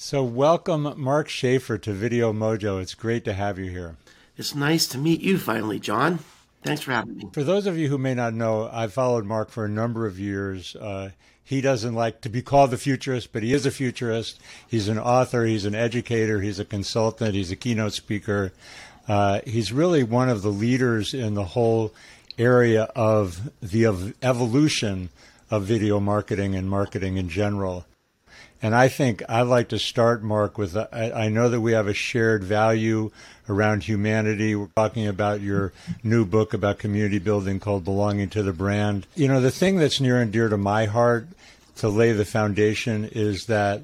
So, welcome, Mark Schaefer, to Video Mojo. It's great to have you here. It's nice to meet you finally, Jon. Thanks for having me. For those of you who may not know, I've followed Mark for a number of years. Uh, he doesn't like to be called the futurist, but he is a futurist. He's an author, he's an educator, he's a consultant, he's a keynote speaker. Uh, he's really one of the leaders in the whole area of the of evolution of video marketing and marketing in general. And I think I'd like to start, Mark, with uh, I, I, know that we have a shared value around humanity. We're talking about your new book about community building called Belonging to the Brand. You know, the thing that's near and dear to my heart to lay the foundation is that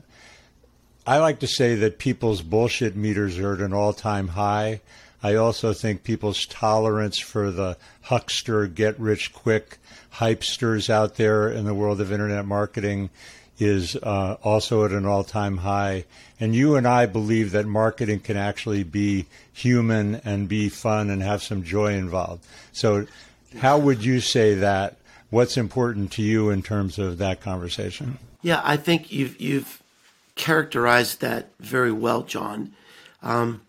I like to say that people's bullshit meters are at an all time high. I also think people's tolerance for the huckster, get rich quick hypesters out there in the world of internet marketing is uh, also at an all time high. And you and I believe that marketing can actually be human and be fun and have some joy involved. So, how would you say that? What's important to you in terms of that conversation? Yeah, I think you've you've characterized that very well, Jon. Um,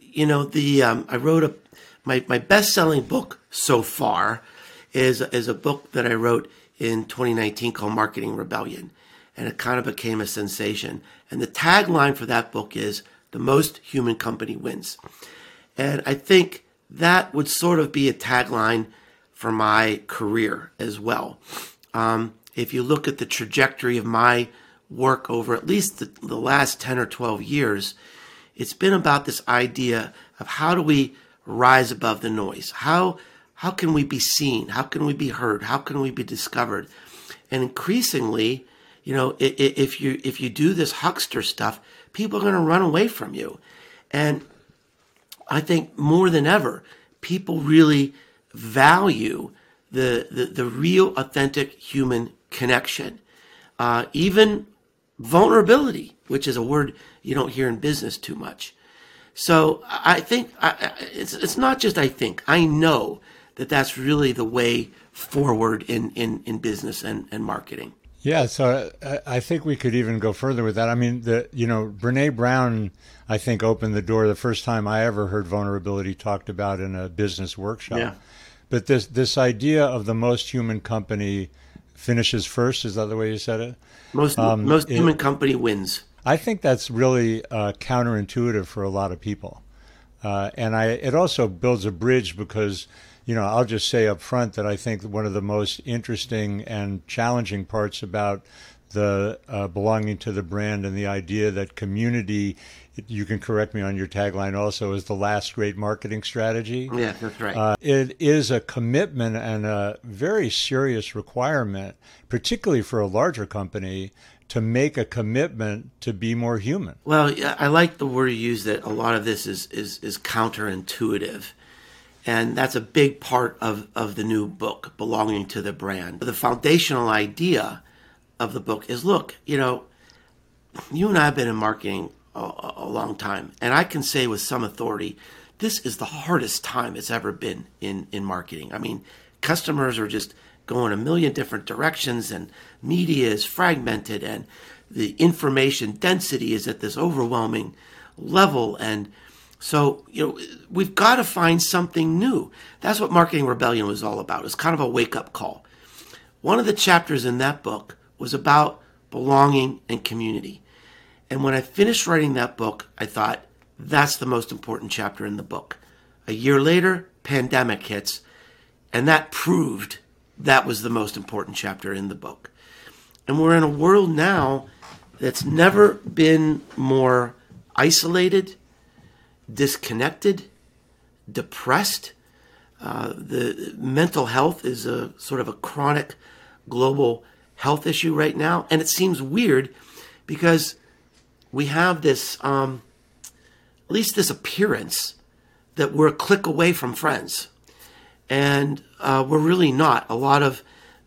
you know, the um, I wrote a my my best selling book so far is is a book that I wrote in 2019 called Marketing Rebellion. And it kind of became a sensation. And the tagline for that book is The Most Human Company Wins. And I think that would sort of be a tagline for my career as well. Um, if you look at the trajectory of my work over at least the, the last 10 or 12 years, it's been about this idea of how do we rise above the noise? How how can we be seen? How can we be heard? How can we be discovered? And increasingly, you know, if you if you do this huckster stuff, people are going to run away from you. And I think more than ever, people really value the the, the real, authentic human connection, uh, even vulnerability, which is a word you don't hear in business too much. So I think I, it's it's not just I think I know that that's really the way forward in, in, in business and, and marketing. Yeah, so I think we could even go further with that. I mean, the you know Brene Brown, I think opened the door the first time I ever heard vulnerability talked about in a business workshop. Yeah. But this this idea of the most human company finishes first is that the way you said it? Most um, most human it, company wins. I think that's really uh, counterintuitive for a lot of people, uh, and I it also builds a bridge because you know, I'll just say up front that I think one of the most interesting and challenging parts about the uh, belonging to the brand and the idea that community you can correct me on your tagline also is the last great marketing strategy. Yeah that's right. Uh, it is a commitment and a very serious requirement particularly for a larger company to make a commitment to be more human. Well i like the word you use that a lot of this is is, is counterintuitive and that's a big part of, of the new book, Belonging to the Brand. The foundational idea of the book is look, you know, you and I have been in marketing a, a long time, and I can say with some authority, this is the hardest time it's ever been in, in marketing. I mean, customers are just going a million different directions, and media is fragmented, and the information density is at this overwhelming level, and so, you know, we've got to find something new. That's what Marketing Rebellion was all about. It's kind of a wake up call. One of the chapters in that book was about belonging and community. And when I finished writing that book, I thought, that's the most important chapter in the book. A year later, pandemic hits, and that proved that was the most important chapter in the book. And we're in a world now that's never been more isolated disconnected, depressed. Uh, the mental health is a sort of a chronic global health issue right now, and it seems weird because we have this, um, at least this appearance that we're a click away from friends, and uh, we're really not. A lot of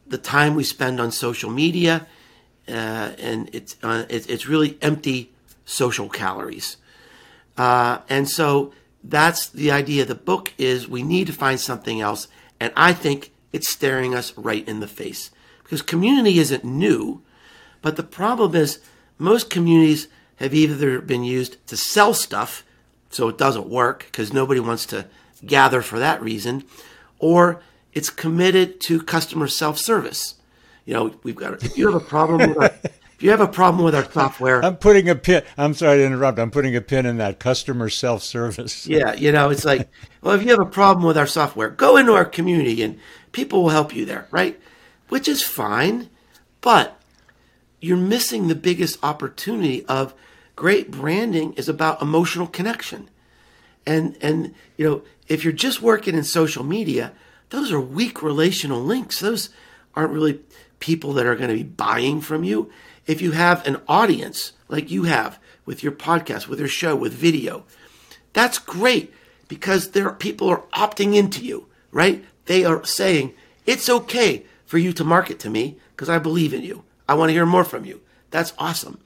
the time we spend on social media, uh, and it's uh, it's really empty social calories. Uh, and so that's the idea the book is we need to find something else. And I think it's staring us right in the face because community isn't new. But the problem is most communities have either been used to sell stuff, so it doesn't work because nobody wants to gather for that reason, or it's committed to customer self-service. You know, we've got if you have a problem with our, if you have a problem with our software, I'm putting a pin. I'm sorry to interrupt. I'm putting a pin in that customer self-service. Yeah, you know, it's like, well, if you have a problem with our software, go into our community and people will help you there, right? Which is fine, but you're missing the biggest opportunity of great branding is about emotional connection. And and you know, if you're just working in social media, those are weak relational links. Those aren't really people that are going to be buying from you. If you have an audience like you have with your podcast, with your show, with video, that's great because there are people are opting into you, right? They are saying, it's okay for you to market to me because I believe in you. I want to hear more from you. That's awesome.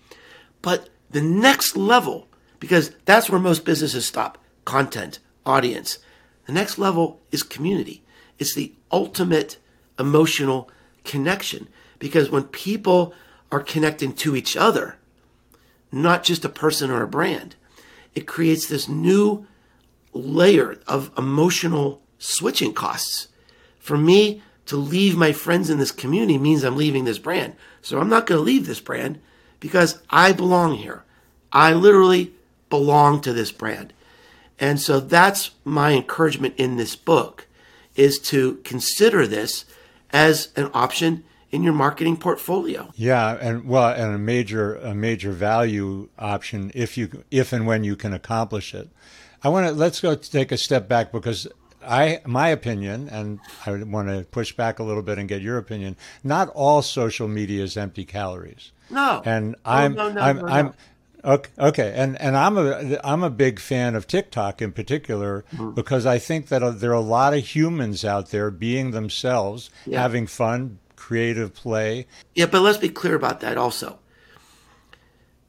But the next level, because that's where most businesses stop content, audience. The next level is community. It's the ultimate emotional connection because when people are connecting to each other, not just a person or a brand, it creates this new layer of emotional switching costs. For me to leave my friends in this community means I'm leaving this brand. So I'm not going to leave this brand because I belong here. I literally belong to this brand. And so that's my encouragement in this book is to consider this as an option in your marketing portfolio. Yeah, and well, and a major a major value option if you if and when you can accomplish it. I want to let's go take a step back because I my opinion, and I want to push back a little bit and get your opinion. Not all social media is empty calories. No, and I'm no, no, I'm no, I'm okay, okay, and and I'm a I'm a big fan of TikTok in particular Mm-hmm. because I think that there are a lot of humans out there being themselves, Yeah. having fun, creative play. Yeah, but let's be clear about that also.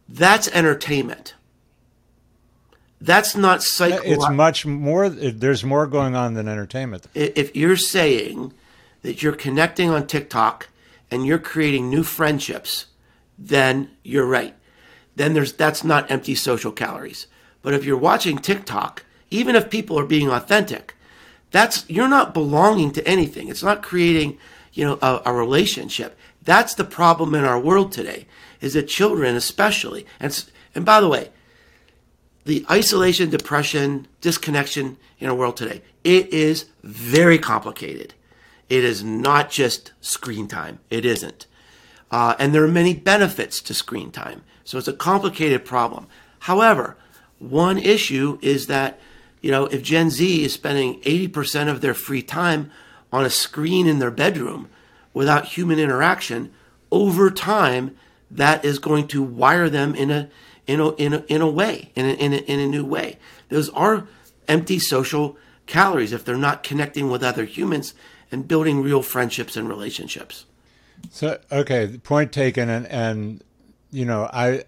That's entertainment. That's not It's much more. There's more going on than entertainment. if you're saying that you're connecting on TikTok and you're creating new friendships, then you're right. Then there's that's not empty social calories. But if you're watching TikTok, even if people are being authentic, that's you're not belonging to anything. It's not creating, you know, a, a relationship. That's the problem in our world today. Is that children, especially, and and by the way, the isolation, depression, disconnection in our world today, it is very complicated. It is not just screen time. It isn't. Uh, and there are many benefits to screen time. So it's a complicated problem. However, one issue is that, you know, if Gen Z is spending 80% of their free time on a screen in their bedroom without human interaction, over time, that is going to wire them in a in a in a, in a way in a, in a, in a new way. Those are empty social calories if they're not connecting with other humans and building real friendships and relationships. So okay, point taken, and and you know I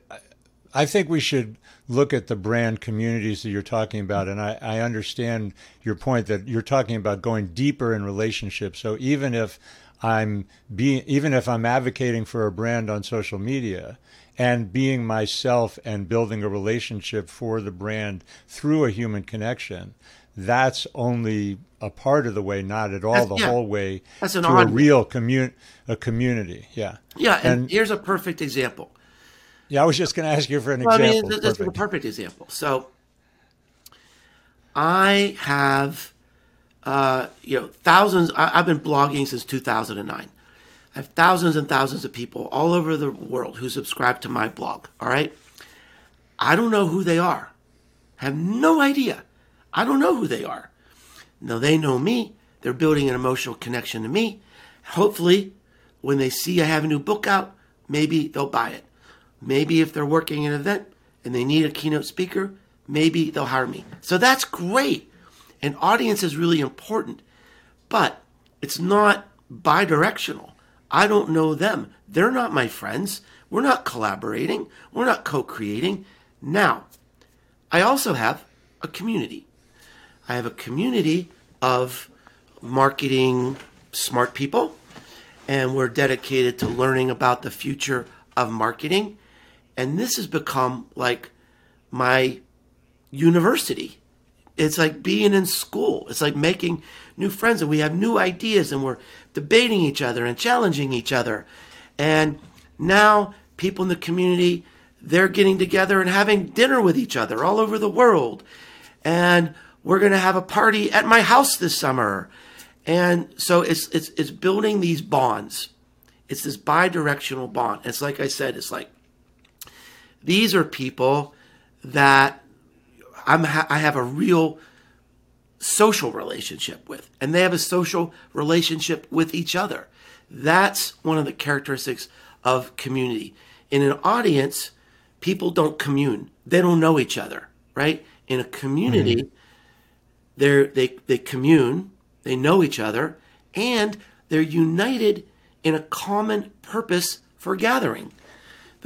I think we should look at the brand communities that you're talking about, and I, I understand your point that you're talking about going deeper in relationships. So even if I'm being even if I'm advocating for a brand on social media and being myself and building a relationship for the brand through a human connection, that's only a part of the way, not at all That's- the yeah. whole way That's an to a real commun a community. Yeah. Yeah, and, And- here's a perfect example. Yeah, I was just going to ask you for an Well, I mean, example. this is a Perfect. perfect example. So, I have, uh, you know, thousands. I, I've been blogging since 2009. I have thousands and thousands of people all over the world who subscribe to my blog. All right, I don't know who they are. I have no idea. I don't know who they are. Now they know me. They're building an emotional connection to me. Hopefully, when they see I have a new book out, maybe they'll buy it. Maybe if they're working an event and they need a keynote speaker, maybe they'll hire me. So that's great. An audience is really important, but it's not bi directional. I don't know them. They're not my friends. We're not collaborating. We're not co creating. Now, I also have a community. I have a community of marketing smart people, and we're dedicated to learning about the future of marketing. And this has become like my university. It's like being in school. It's like making new friends, and we have new ideas, and we're debating each other and challenging each other. And now people in the community, they're getting together and having dinner with each other all over the world. And we're going to have a party at my house this summer. And so it's, it's, it's building these bonds. It's this bi-directional bond. It's like I said, it's like these are people that I'm ha- I have a real social relationship with, and they have a social relationship with each other. That's one of the characteristics of community. In an audience, people don't commune; they don't know each other, right? In a community, mm-hmm. they they they commune, they know each other, and they're united in a common purpose for gathering.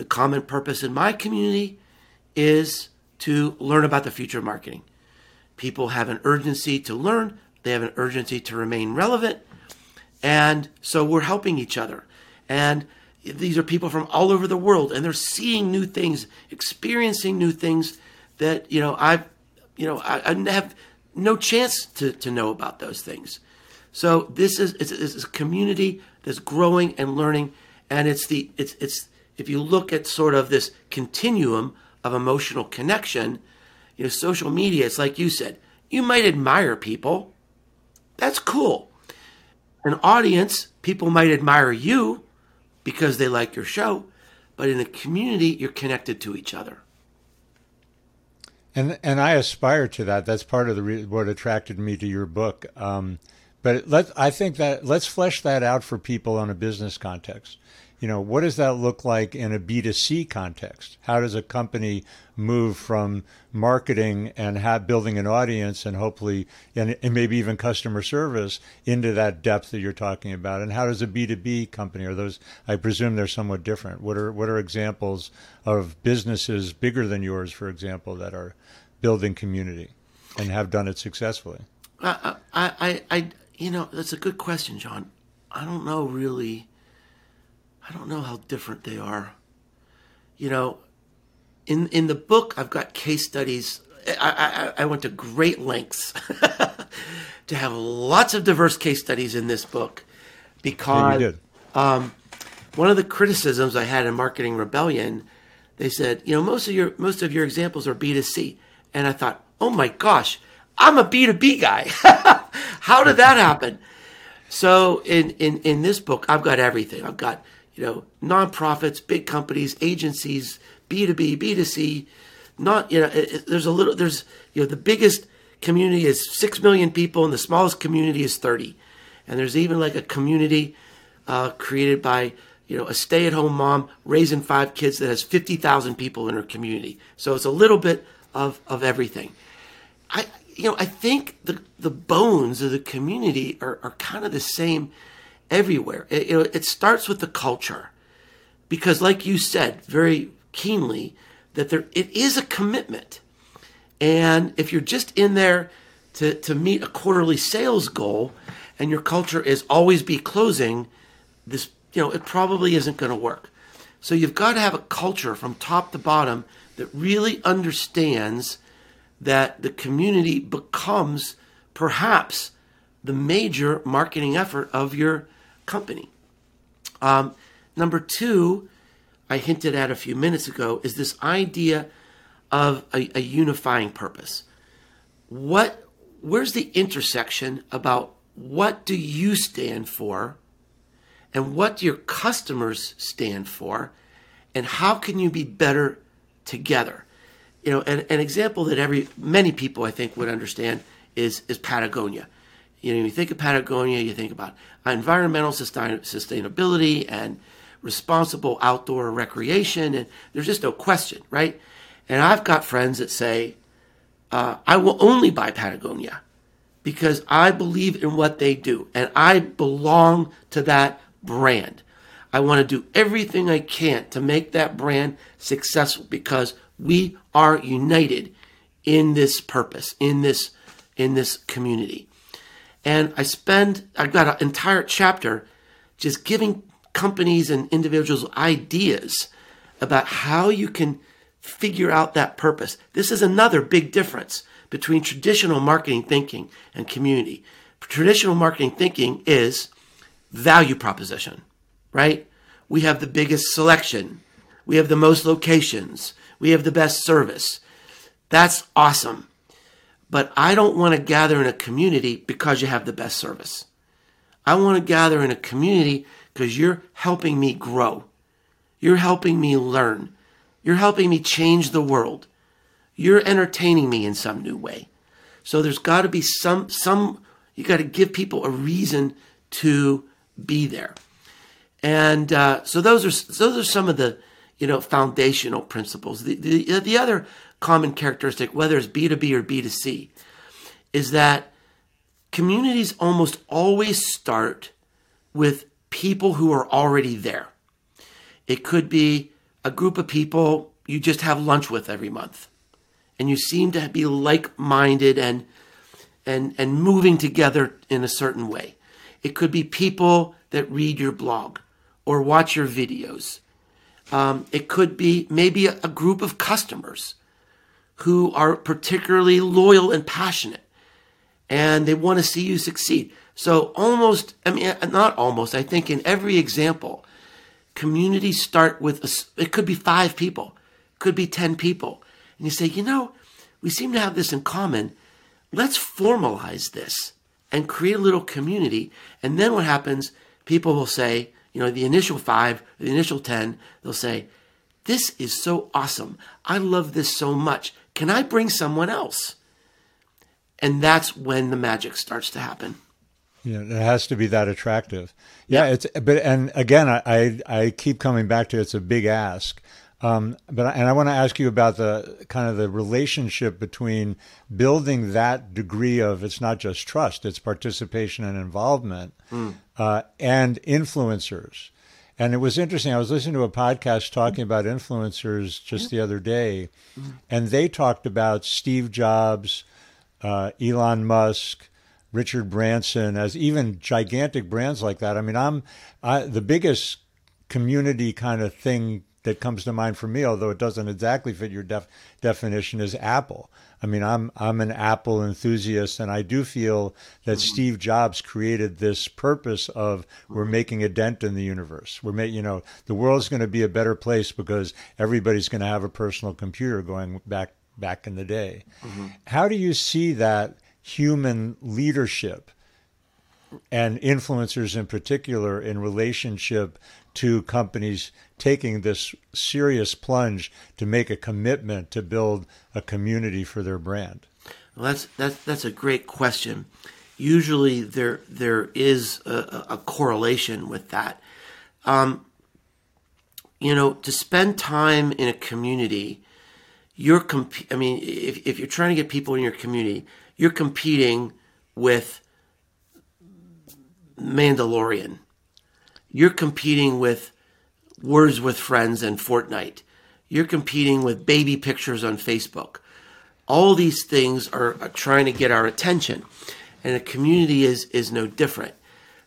The common purpose in my community is to learn about the future of marketing. People have an urgency to learn, they have an urgency to remain relevant, and so we're helping each other. And these are people from all over the world, and they're seeing new things, experiencing new things that you know I've you know I, I have no chance to, to know about those things. So this is it's, it's a community that's growing and learning, and it's the it's it's if you look at sort of this continuum of emotional connection, you know, social media, it's like you said, you might admire people. That's cool. An audience, people might admire you because they like your show, but in a community, you're connected to each other. And and I aspire to that. That's part of the re- what attracted me to your book. Um, but let I think that let's flesh that out for people on a business context you know, what does that look like in a B2C context? How does a company move from marketing and have building an audience and hopefully, and, and maybe even customer service into that depth that you're talking about? And how does a B2B company, are those, I presume they're somewhat different. What are, what are examples of businesses bigger than yours, for example, that are building community and have done it successfully? I, I, I, you know, that's a good question, Jon. I don't know really I don't know how different they are. You know, in in the book, I've got case studies. I, I, I went to great lengths to have lots of diverse case studies in this book because yeah, um, one of the criticisms I had in Marketing Rebellion, they said, you know, most of your most of your examples are B 2 C, and I thought, oh my gosh, I'm a B 2 B guy. How did that happen? So in, in in this book, I've got everything. I've got you know, nonprofits, big companies, agencies, B2B, B2C, not, you know, it, it, there's a little, there's, you know, the biggest community is 6 million people and the smallest community is 30. And there's even like a community uh, created by, you know, a stay at home mom raising five kids that has 50,000 people in her community. So it's a little bit of, of everything. I, you know, I think the, the bones of the community are, are kind of the same everywhere. It, you know, it starts with the culture, because, like you said very keenly, that there it is a commitment, and if you're just in there to to meet a quarterly sales goal, and your culture is always be closing, this you know it probably isn't going to work. So you've got to have a culture from top to bottom that really understands that the community becomes perhaps the major marketing effort of your company. Um, number two, I hinted at a few minutes ago, is this idea of a, a unifying purpose. What, where's the intersection about what do you stand for and what do your customers stand for and how can you be better together? You know, an, an example that every many people I think would understand is is Patagonia. You know, you think of Patagonia, you think about environmental sustain- sustainability and responsible outdoor recreation, and there's just no question, right? And I've got friends that say, uh, I will only buy Patagonia because I believe in what they do and I belong to that brand. I want to do everything I can to make that brand successful because we are united in this purpose, in this in this community. And I spend, I've got an entire chapter just giving companies and individuals ideas about how you can figure out that purpose. This is another big difference between traditional marketing thinking and community. Traditional marketing thinking is value proposition, right? We have the biggest selection. We have the most locations. We have the best service. That's awesome. But I don't want to gather in a community because you have the best service. I want to gather in a community because you're helping me grow. You're helping me learn. You're helping me change the world. You're entertaining me in some new way. So there's got to be some some you got to give people a reason to be there. And uh, so those are those are some of the you know foundational principles. The, the the other common characteristic, whether it's B two B or B two C, is that communities almost always start with people who are already there. It could be a group of people you just have lunch with every month, and you seem to be like-minded and and and moving together in a certain way. It could be people that read your blog or watch your videos. Um, it could be maybe a, a group of customers who are particularly loyal and passionate and they want to see you succeed. So almost, I mean, uh, not almost, I think in every example, communities start with, a, it could be five people, could be 10 people. And you say, you know, we seem to have this in common. Let's formalize this and create a little community. And then what happens, people will say, you know, the initial five, the initial 10, they'll say, this is so awesome. I love this so much. Can I bring someone else? And that's when the magic starts to happen. Yeah, it has to be that attractive. Yeah, yeah. it's but and again, I, I, I keep coming back to it's a big ask. Um, but and I want to ask you about the kind of the relationship between building that degree of it's not just trust, it's participation and involvement, mm. uh, and influencers. And it was interesting. I was listening to a podcast talking about influencers just the other day, and they talked about Steve Jobs, uh, Elon Musk, Richard Branson as even gigantic brands like that. I mean, I'm I, the biggest community kind of thing that comes to mind for me, although it doesn't exactly fit your def- definition, is Apple. I mean, I'm I'm an Apple enthusiast, and I do feel that mm-hmm. Steve Jobs created this purpose of we're making a dent in the universe. We're making, you know, the world's going to be a better place because everybody's going to have a personal computer going back back in the day. Mm-hmm. How do you see that human leadership and influencers in particular in relationship to companies taking this serious plunge to make a commitment to build a community for their brand? Well, that's that's that's a great question. Usually, there there is a, a correlation with that. Um, you know, to spend time in a community, you're comp- I mean, if if you're trying to get people in your community, you're competing with Mandalorian. You're competing with Words with Friends and Fortnite. You're competing with baby pictures on Facebook. All these things are, trying to get our attention, and a community is is no different.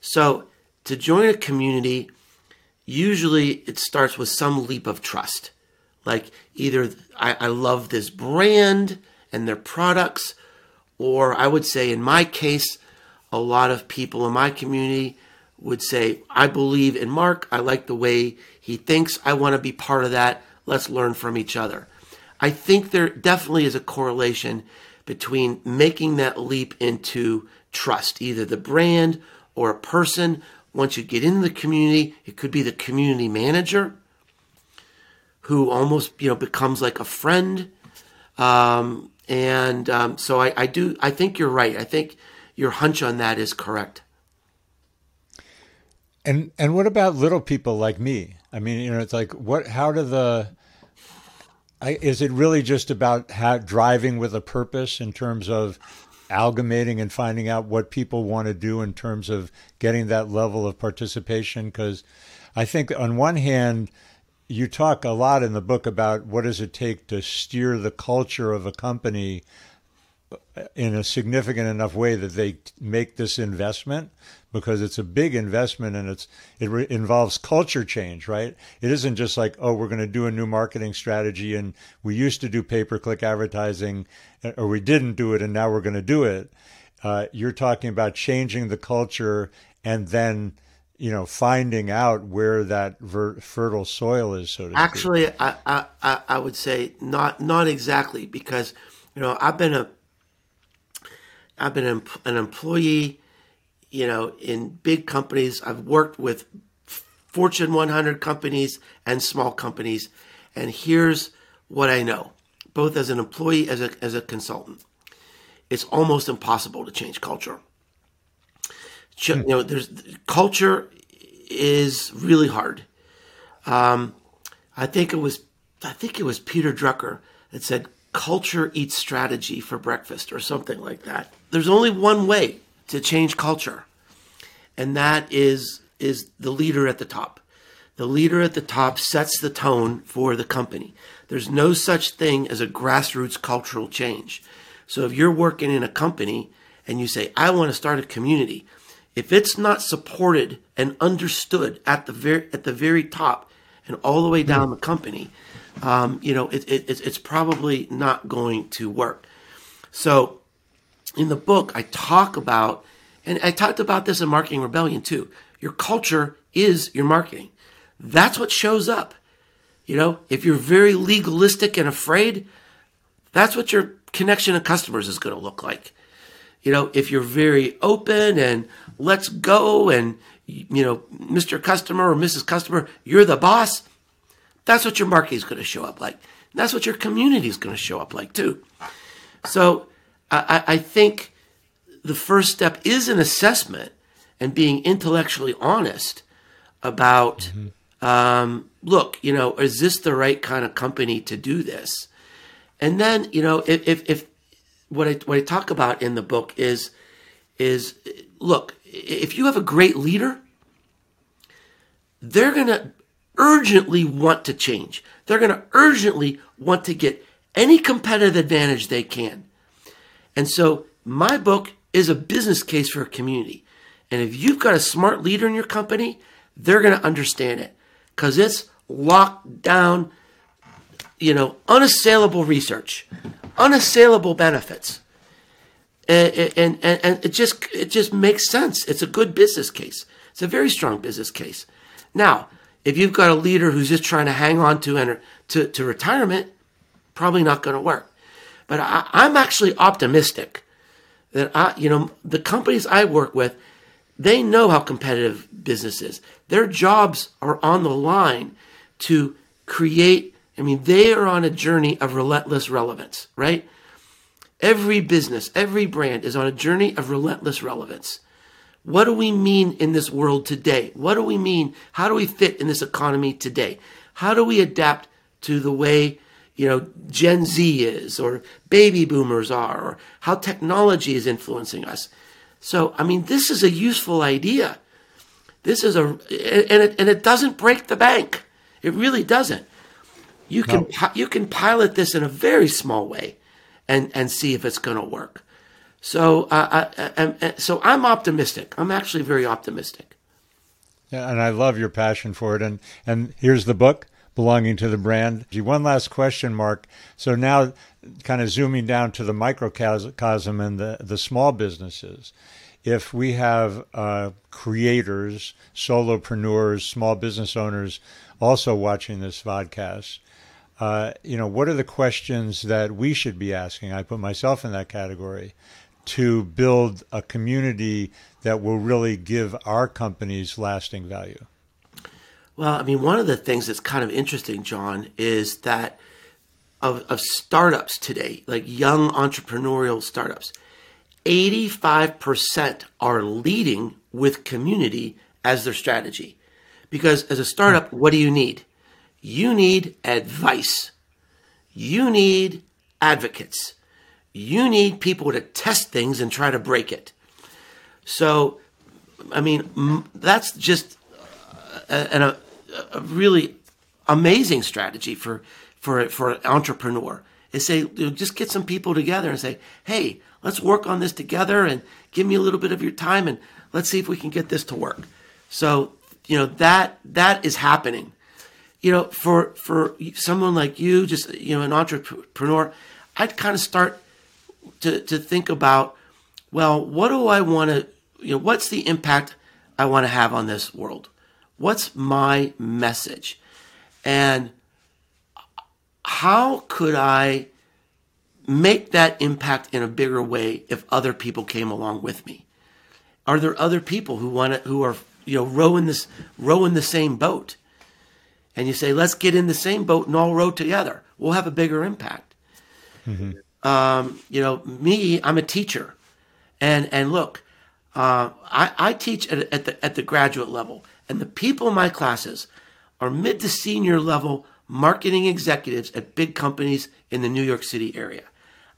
So to join a community, usually it starts with some leap of trust. Like either I, I love this brand and their products, or I would say in my case, a lot of people in my community would say, I believe in Mark. I like the way he thinks. I want to be part of that. Let's learn from each other. I think there definitely is a correlation between making that leap into trust, either the brand or a person. Once you get into the community, it could be the community manager who almost you know becomes like a friend. Um, and um, so I, I do I think you're right. I think your hunch on that is correct. And and what about little people like me? I mean, you know, it's like what? How do the? I, is it really just about how, driving with a purpose in terms of amalgamating and finding out what people want to do in terms of getting that level of participation? Because I think on one hand, you talk a lot in the book about what does it take to steer the culture of a company in a significant enough way that they make this investment because it's a big investment and it's it re- involves culture change, right? It isn't just like oh we're going to do a new marketing strategy and we used to do pay per click advertising or we didn't do it and now we're going to do it. Uh, you're talking about changing the culture and then you know finding out where that ver- fertile soil is so to actually I, I i would say not not exactly because you know i've been a i've been an, employee you know in big companies. I've worked with fortune 100 companies and small companies. And here's what i know both as an employee as a as a consultant it's almost impossible to change culture. You know, there's culture is really hard. Um, I think it was, I think it was Peter Drucker that said, "Culture eats strategy for breakfast" or something like that. There's only one way to change culture, and that is is the leader at the top. The leader at the top sets the tone for the company. There's no such thing as a grassroots cultural change. So if you're working in a company and you say, I want to start a community, if it's not supported and understood at the very at the very top and all the way down the company, um, you know, it, it, it's probably not going to work. So, in the book, I talk about, and I talked about this in Marketing Rebellion too. Your culture is your marketing. That's what shows up. You know, if you're very legalistic and afraid, that's what your connection to customers is going to look like. You know, if you're very open and let's go and, you know, Mr. Customer or Mrs. Customer, you're the boss, that's what your marketing is going to show up like. That's what your community is going to show up like too. So I, I think the first step is an assessment and being intellectually honest about, mm-hmm. um, look, you know, is this the right kind of company to do this? And then, you know, if, if, if what I what I talk about in the book is is look, if you have a great leader, they're going to urgently want to change. They're going to urgently want to get any competitive advantage they can. And so my book is a business case for a community. And if you've got a smart leader in your company, they're going to understand it because it's locked down, you know, unassailable research unassailable benefits. And, and, and, it just it just makes sense. It's a good business case. It's a very strong business case. Now, if you've got a leader who's just trying to hang on to enter to, to retirement, probably not going to work. But I, I'm actually optimistic that I, you know, the companies I work with, they know how competitive business is. Their jobs are on the line to create I mean, they are on a journey of relentless relevance, right? Every business, every brand is on a journey of relentless relevance. What do we mean in this world today? What do we mean? How do we fit in this economy today? How do we adapt to the way, you know, Gen Z is or baby boomers are or how technology is influencing us? So, I mean, this is a useful idea. This is a, and it, and it doesn't break the bank. It really doesn't. You can no. you can pilot this in a very small way, and and see if it's going to work. So uh, I, I, I, so I'm optimistic. I'm actually very optimistic. Yeah, and I love your passion for it. And and here's the book belonging to the brand. One last question, Mark. So now, kind of zooming down to the microcosm and the the small businesses. If we have uh, creators, solopreneurs, small business owners also watching this vodcast, uh, you know, what are the questions that we should be asking? I put myself in that category to build a community that will really give our companies lasting value. Well, I mean, one of the things that's kind of interesting, Jon, is that of, of startups today, like young entrepreneurial startups, 85% are leading with community as their strategy. Because as a startup, what do you need? You need advice. You need advocates. You need people to test things and try to break it. So, I mean, that's just a, a, a really amazing strategy for, for, for an entrepreneur is say, you know, just get some people together and say, hey, let's work on this together and give me a little bit of your time and let's see if we can get this to work. So, you know, that that is happening. You know, for for someone like you, just you know, an entrepreneur, I'd kind of start to to think about, well, what do I want to, you know, what's the impact I want to have on this world? What's my message? And how could I make that impact in a bigger way if other people came along with me? Are there other people who want to, who are you know rowing this rowing the same boat? And you say, let's get in the same boat and all row together. We'll have a bigger impact. Mm-hmm. Um, you know, me, I'm a teacher, and and look, uh, I, I teach at, at the at the graduate level, and the people in my classes are mid to senior level marketing executives at big companies in the New York City area.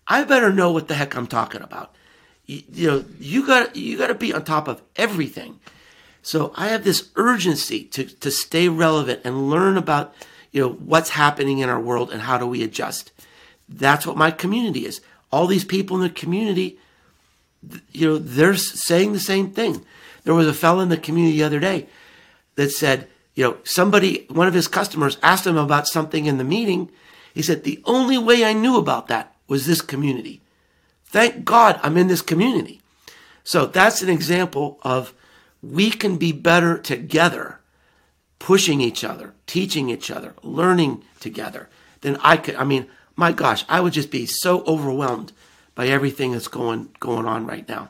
I better know what the heck I'm talking about. You, you know, you got you got to be on top of everything. So I have this urgency to to stay relevant and learn about you know what's happening in our world and how do we adjust. That's what my community is. All these people in the community, you know, they're saying the same thing. There was a fellow in the community the other day that said, you know, somebody, one of his customers asked him about something in the meeting. He said, the only way I knew about that was this community. Thank God I'm in this community. So that's an example of we can be better together, pushing each other, teaching each other, learning together then I could. I mean, my gosh, I would just be so overwhelmed by everything that's going going on right now.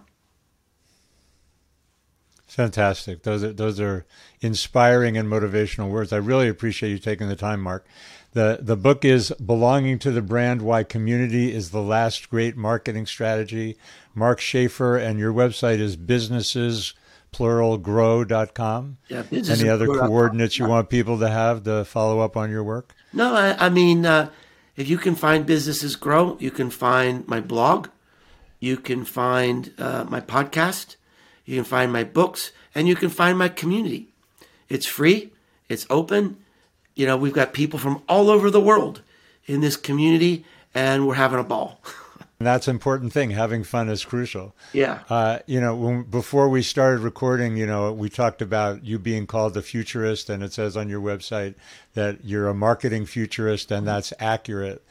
Fantastic. Those are those are inspiring and motivational words. I really appreciate you taking the time, Mark. The the book is Belonging to the Brand Why Community is the Last Great Marketing Strategy. Mark Schaefer and your website is businesses pluralgrow.com. Yeah, Any other coordinates you want people to have to follow up on your work? No, I, I mean, uh, if you can find businesses grow, you can find my blog, you can find uh, my podcast, you can find my books, and you can find my community. It's free, it's open. You know, we've got people from all over the world in this community, and we're having a ball. And that's an important thing. Having fun is crucial. Yeah. Uh, you know, when, before we started recording, you know, we talked about you being called the futurist, and it says on your website that you're a marketing futurist, and that's accurate.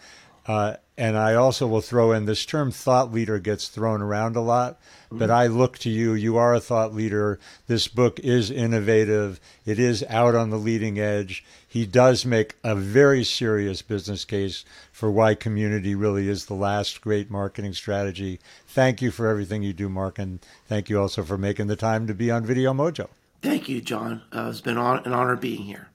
Uh, and I also will throw in this term thought leader gets thrown around a lot, but I look to you. You are a thought leader. This book is innovative. It is out on the leading edge. He does make a very serious business case for why community really is the last great marketing strategy. Thank you for everything you do, Mark, and thank you also for making the time to be on Video Mojo. Thank you, Jon. Uh, it's been an honor being here.